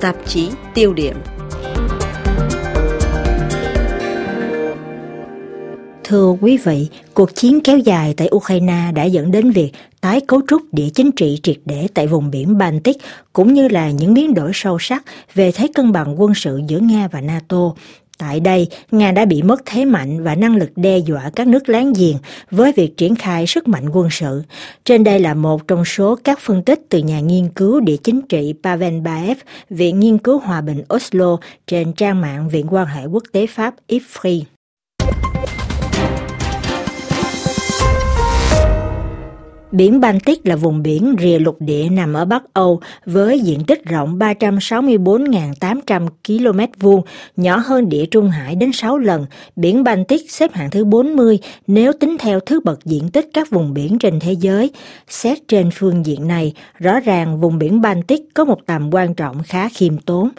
tạp chí tiêu điểm. Thưa quý vị, cuộc chiến kéo dài tại Ukraine đã dẫn đến việc tái cấu trúc địa chính trị triệt để tại vùng biển Baltic cũng như là những biến đổi sâu sắc về thế cân bằng quân sự giữa Nga và NATO. Tại đây, Nga đã bị mất thế mạnh và năng lực đe dọa các nước láng giềng với việc triển khai sức mạnh quân sự. Trên đây là một trong số các phân tích từ nhà nghiên cứu địa chính trị Pavel Baev, Viện Nghiên cứu Hòa bình Oslo trên trang mạng Viện quan hệ quốc tế Pháp IFRI. Biển Baltic là vùng biển rìa lục địa nằm ở Bắc Âu với diện tích rộng 364.800 km vuông, nhỏ hơn địa Trung Hải đến 6 lần. Biển Baltic xếp hạng thứ 40 nếu tính theo thứ bậc diện tích các vùng biển trên thế giới. Xét trên phương diện này, rõ ràng vùng biển Baltic có một tầm quan trọng khá khiêm tốn.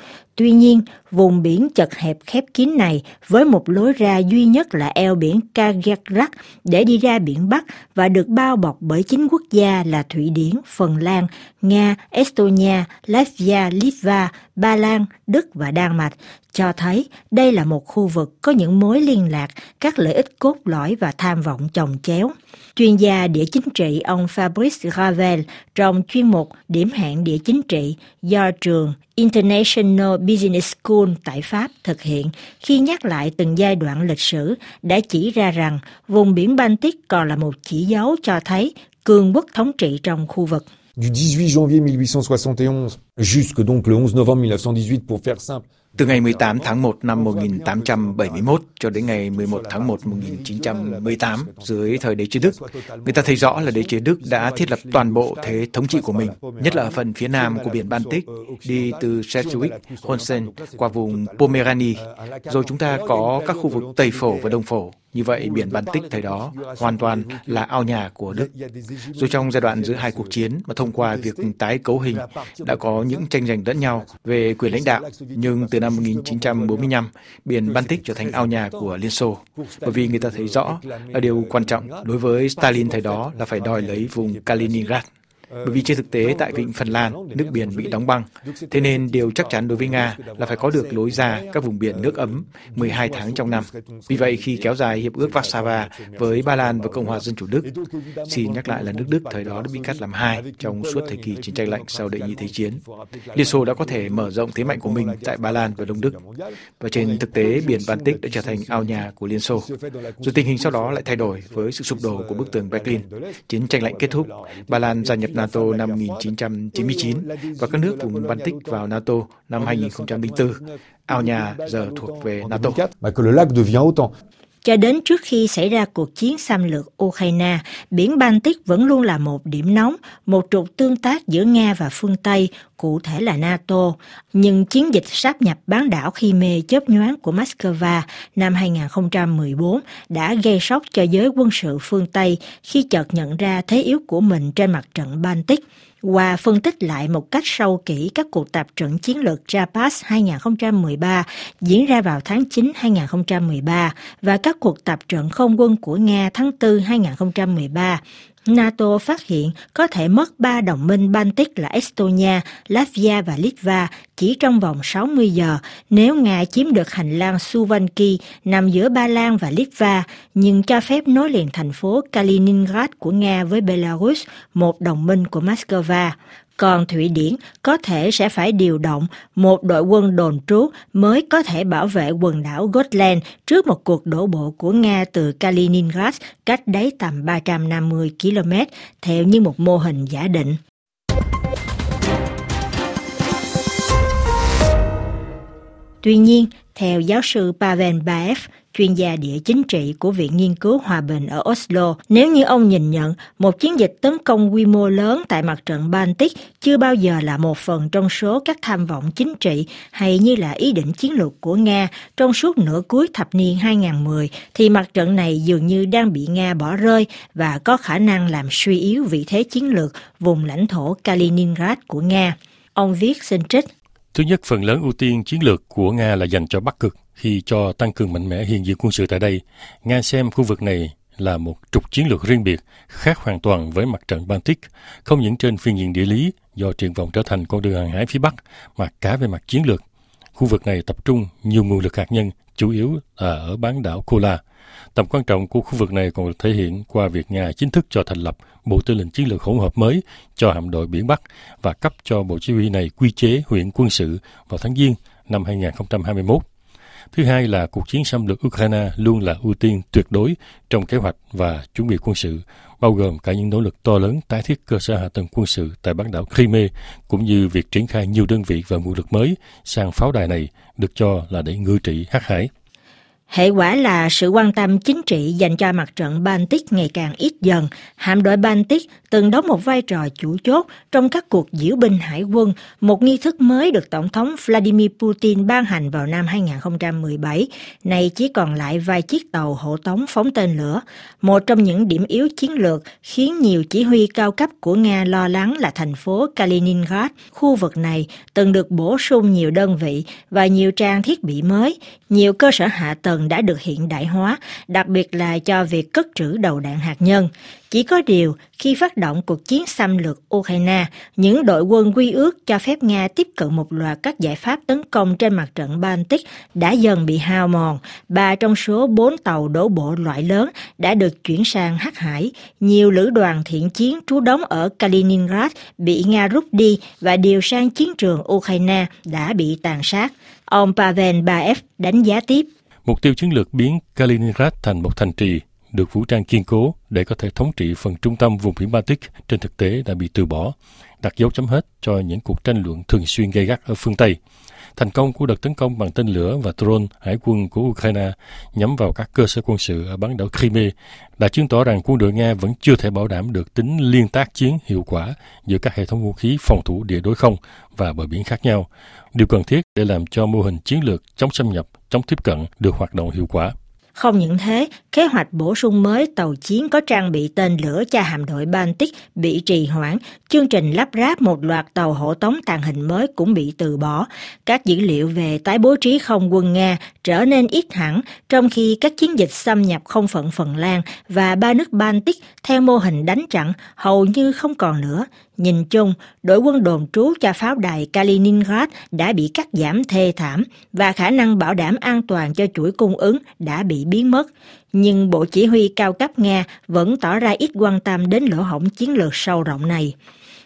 Tuy nhiên, vùng biển chật hẹp khép kín này với một lối ra duy nhất là eo biển Skagerrak để đi ra biển Bắc và được bao bọc bởi chín quốc gia là Thụy Điển, Phần Lan, Nga, Estonia, Latvia, Litva, Ba Lan, Đức và Đan Mạch, cho thấy đây là một khu vực có những mối liên lạc, các lợi ích cốt lõi và tham vọng chồng chéo. Chuyên gia địa chính trị ông Fabrice Ravel trong chuyên mục Điểm hẹn địa chính trị do trường International Business School tại Pháp thực hiện khi nhắc lại từng giai đoạn lịch sử đã chỉ ra rằng vùng biển Baltic còn là một chỉ dấu cho thấy cường quốc thống trị trong khu vực. Du 18 janvier 1871 jusque donc le 11 novembre 1918 pour faire simple từ ngày 18 tháng 1 năm 1871 cho đến ngày 11 tháng 1 1918 dưới thời đế chế Đức, người ta thấy rõ là đế chế Đức đã thiết lập toàn bộ thế thống trị của mình, nhất là ở phần phía nam của biển Baltic, đi từ Schleswig, Holstein qua vùng Pomerania, rồi chúng ta có các khu vực Tây Phổ và Đông Phổ. Như vậy, biển Baltic thời đó hoàn toàn là ao nhà của Đức. Rồi trong giai đoạn giữa hai cuộc chiến mà thông qua việc tái cấu hình đã có những tranh giành lẫn nhau về quyền lãnh đạo, nhưng từ năm 1945, biển Baltic trở thành ao nhà của Liên Xô, bởi vì người ta thấy rõ là điều quan trọng đối với Stalin thời đó là phải đòi lấy vùng Kaliningrad. Bởi vì trên thực tế tại vịnh Phần Lan, nước biển bị đóng băng. Thế nên điều chắc chắn đối với Nga là phải có được lối ra các vùng biển nước ấm 12 tháng trong năm. Vì vậy khi kéo dài hiệp ước Warsaw với Ba Lan và Cộng hòa Dân chủ Đức, xin nhắc lại là nước Đức thời đó đã bị cắt làm hai trong suốt thời kỳ chiến tranh lạnh sau đệ nhị thế chiến. Liên Xô đã có thể mở rộng thế mạnh của mình tại Ba Lan và Đông Đức. Và trên thực tế, biển Baltic đã trở thành ao nhà của Liên Xô. Rồi tình hình sau đó lại thay đổi với sự sụp đổ của bức tường Berlin. Chiến tranh lạnh kết thúc, Ba Lan gia nhập NATO năm 1999 và các nước vùng Baltic vào NATO năm 2004. Ao nhà giờ thuộc về NATO. Cho đến trước khi xảy ra cuộc chiến xâm lược Ukraine, biển Baltic vẫn luôn là một điểm nóng, một trục tương tác giữa Nga và phương Tây, cụ thể là NATO. Nhưng chiến dịch sáp nhập bán đảo khi mê chớp nhoáng của Moscow năm 2014 đã gây sốc cho giới quân sự phương Tây khi chợt nhận ra thế yếu của mình trên mặt trận Baltic qua phân tích lại một cách sâu kỹ các cuộc tập trận chiến lược Japas 2013 diễn ra vào tháng 9 2013 và các cuộc tập trận không quân của Nga tháng 4 2013, NATO phát hiện có thể mất ba đồng minh Baltic là Estonia, Latvia và Litva chỉ trong vòng 60 giờ nếu Nga chiếm được hành lang Suwalki nằm giữa Ba Lan và Litva, nhưng cho phép nối liền thành phố Kaliningrad của Nga với Belarus, một đồng minh của Moscow. Còn Thụy Điển có thể sẽ phải điều động một đội quân đồn trú mới có thể bảo vệ quần đảo Gotland trước một cuộc đổ bộ của Nga từ Kaliningrad cách đấy tầm 350 km theo như một mô hình giả định. Tuy nhiên, theo giáo sư Pavel Baev, chuyên gia địa chính trị của Viện Nghiên cứu Hòa bình ở Oslo, nếu như ông nhìn nhận một chiến dịch tấn công quy mô lớn tại mặt trận Baltic chưa bao giờ là một phần trong số các tham vọng chính trị hay như là ý định chiến lược của Nga trong suốt nửa cuối thập niên 2010, thì mặt trận này dường như đang bị Nga bỏ rơi và có khả năng làm suy yếu vị thế chiến lược vùng lãnh thổ Kaliningrad của Nga. Ông viết xin trích Thứ nhất, phần lớn ưu tiên chiến lược của Nga là dành cho Bắc Cực. Khi cho tăng cường mạnh mẽ hiện diện quân sự tại đây, Nga xem khu vực này là một trục chiến lược riêng biệt, khác hoàn toàn với mặt trận Baltic, không những trên phiên diện địa lý do triển vọng trở thành con đường hàng hải phía Bắc, mà cả về mặt chiến lược. Khu vực này tập trung nhiều nguồn lực hạt nhân, chủ yếu là ở bán đảo Kola. Tầm quan trọng của khu vực này còn được thể hiện qua việc Nga chính thức cho thành lập Bộ Tư lệnh Chiến lược hỗn hợp mới cho hạm đội biển Bắc và cấp cho Bộ Chỉ huy này quy chế huyện quân sự vào tháng Giêng năm 2021. Thứ hai là cuộc chiến xâm lược Ukraine luôn là ưu tiên tuyệt đối trong kế hoạch và chuẩn bị quân sự, bao gồm cả những nỗ lực to lớn tái thiết cơ sở hạ tầng quân sự tại bán đảo Crimea, cũng như việc triển khai nhiều đơn vị và nguồn lực mới sang pháo đài này được cho là để ngư trị hắc hải. Hệ quả là sự quan tâm chính trị dành cho mặt trận Baltic ngày càng ít dần. Hạm đội Baltic từng đóng một vai trò chủ chốt trong các cuộc diễu binh hải quân, một nghi thức mới được Tổng thống Vladimir Putin ban hành vào năm 2017. Nay chỉ còn lại vài chiếc tàu hộ tống phóng tên lửa. Một trong những điểm yếu chiến lược khiến nhiều chỉ huy cao cấp của Nga lo lắng là thành phố Kaliningrad. Khu vực này từng được bổ sung nhiều đơn vị và nhiều trang thiết bị mới, nhiều cơ sở hạ tầng đã được hiện đại hóa, đặc biệt là cho việc cất trữ đầu đạn hạt nhân. Chỉ có điều, khi phát động cuộc chiến xâm lược Ukraine, những đội quân quy ước cho phép Nga tiếp cận một loạt các giải pháp tấn công trên mặt trận Baltic đã dần bị hao mòn. Ba trong số bốn tàu đổ bộ loại lớn đã được chuyển sang Hắc Hải. Nhiều lữ đoàn thiện chiến trú đóng ở Kaliningrad bị Nga rút đi và điều sang chiến trường Ukraine đã bị tàn sát. Ông Pavel Baev đánh giá tiếp. Mục tiêu chiến lược biến Kaliningrad thành một thành trì được vũ trang kiên cố để có thể thống trị phần trung tâm vùng biển Baltic trên thực tế đã bị từ bỏ, đặt dấu chấm hết cho những cuộc tranh luận thường xuyên gây gắt ở phương Tây. Thành công của đợt tấn công bằng tên lửa và drone hải quân của Ukraine nhắm vào các cơ sở quân sự ở bán đảo Crimea đã chứng tỏ rằng quân đội Nga vẫn chưa thể bảo đảm được tính liên tác chiến hiệu quả giữa các hệ thống vũ khí phòng thủ địa đối không và bờ biển khác nhau, điều cần thiết để làm cho mô hình chiến lược chống xâm nhập, chống tiếp cận được hoạt động hiệu quả. Không những thế, kế hoạch bổ sung mới tàu chiến có trang bị tên lửa cho hạm đội Baltic bị trì hoãn, chương trình lắp ráp một loạt tàu hộ tống tàng hình mới cũng bị từ bỏ. Các dữ liệu về tái bố trí không quân Nga trở nên ít hẳn, trong khi các chiến dịch xâm nhập không phận Phần Lan và ba nước Baltic theo mô hình đánh chặn hầu như không còn nữa. Nhìn chung, đội quân đồn trú cho pháo đài Kaliningrad đã bị cắt giảm thê thảm và khả năng bảo đảm an toàn cho chuỗi cung ứng đã bị biến mất. Nhưng Bộ Chỉ huy cao cấp Nga vẫn tỏ ra ít quan tâm đến lỗ hổng chiến lược sâu rộng này.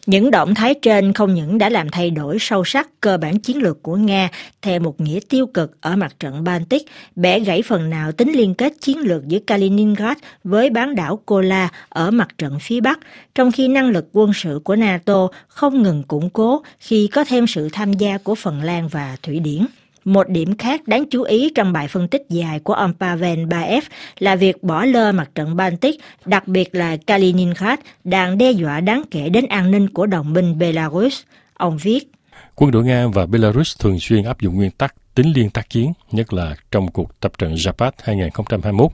Những động thái trên không những đã làm thay đổi sâu sắc cơ bản chiến lược của Nga theo một nghĩa tiêu cực ở mặt trận Baltic, bẻ gãy phần nào tính liên kết chiến lược giữa Kaliningrad với bán đảo Kola ở mặt trận phía Bắc, trong khi năng lực quân sự của NATO không ngừng củng cố khi có thêm sự tham gia của Phần Lan và Thụy Điển. Một điểm khác đáng chú ý trong bài phân tích dài của ông Pavel Baev là việc bỏ lơ mặt trận Baltic, đặc biệt là Kaliningrad, đang đe dọa đáng kể đến an ninh của đồng minh Belarus. Ông viết, Quân đội Nga và Belarus thường xuyên áp dụng nguyên tắc tính liên tác chiến, nhất là trong cuộc tập trận Zapad 2021.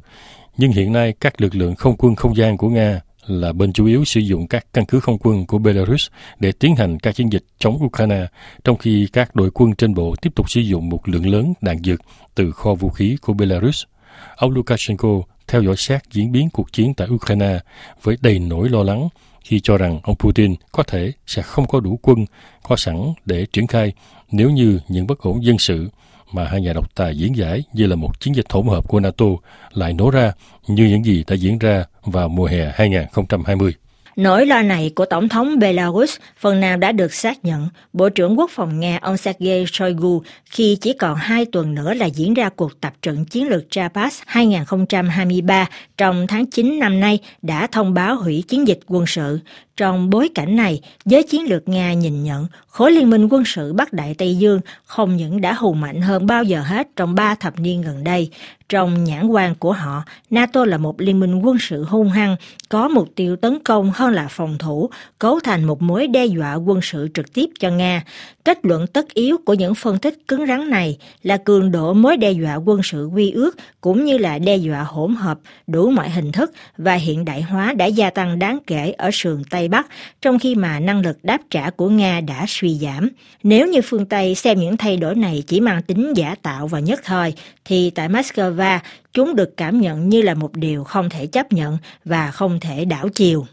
Nhưng hiện nay, các lực lượng không quân không gian của Nga là bên chủ yếu sử dụng các căn cứ không quân của Belarus để tiến hành các chiến dịch chống Ukraine, trong khi các đội quân trên bộ tiếp tục sử dụng một lượng lớn đạn dược từ kho vũ khí của Belarus. Ông Lukashenko theo dõi sát diễn biến cuộc chiến tại Ukraine với đầy nỗi lo lắng khi cho rằng ông Putin có thể sẽ không có đủ quân có sẵn để triển khai nếu như những bất ổn dân sự mà hai nhà độc tài diễn giải như là một chiến dịch hỗn hợp của NATO lại nổ ra như những gì đã diễn ra vào mùa hè 2020. Nỗi lo này của Tổng thống Belarus phần nào đã được xác nhận. Bộ trưởng Quốc phòng Nga ông Sergei Shoigu khi chỉ còn hai tuần nữa là diễn ra cuộc tập trận chiến lược Trapas 2023 trong tháng 9 năm nay đã thông báo hủy chiến dịch quân sự. Trong bối cảnh này, giới chiến lược Nga nhìn nhận khối liên minh quân sự Bắc Đại Tây Dương không những đã hùng mạnh hơn bao giờ hết trong ba thập niên gần đây. Trong nhãn quan của họ, NATO là một liên minh quân sự hung hăng, có mục tiêu tấn công hơn là phòng thủ, cấu thành một mối đe dọa quân sự trực tiếp cho Nga. Kết luận tất yếu của những phân tích cứng rắn này là cường độ mối đe dọa quân sự quy ước cũng như là đe dọa hỗn hợp đủ mọi hình thức và hiện đại hóa đã gia tăng đáng kể ở sườn Tây Bắc, trong khi mà năng lực đáp trả của Nga đã suy giảm. Nếu như phương Tây xem những thay đổi này chỉ mang tính giả tạo và nhất thời, thì tại Moscow chúng được cảm nhận như là một điều không thể chấp nhận và không thể đảo chiều.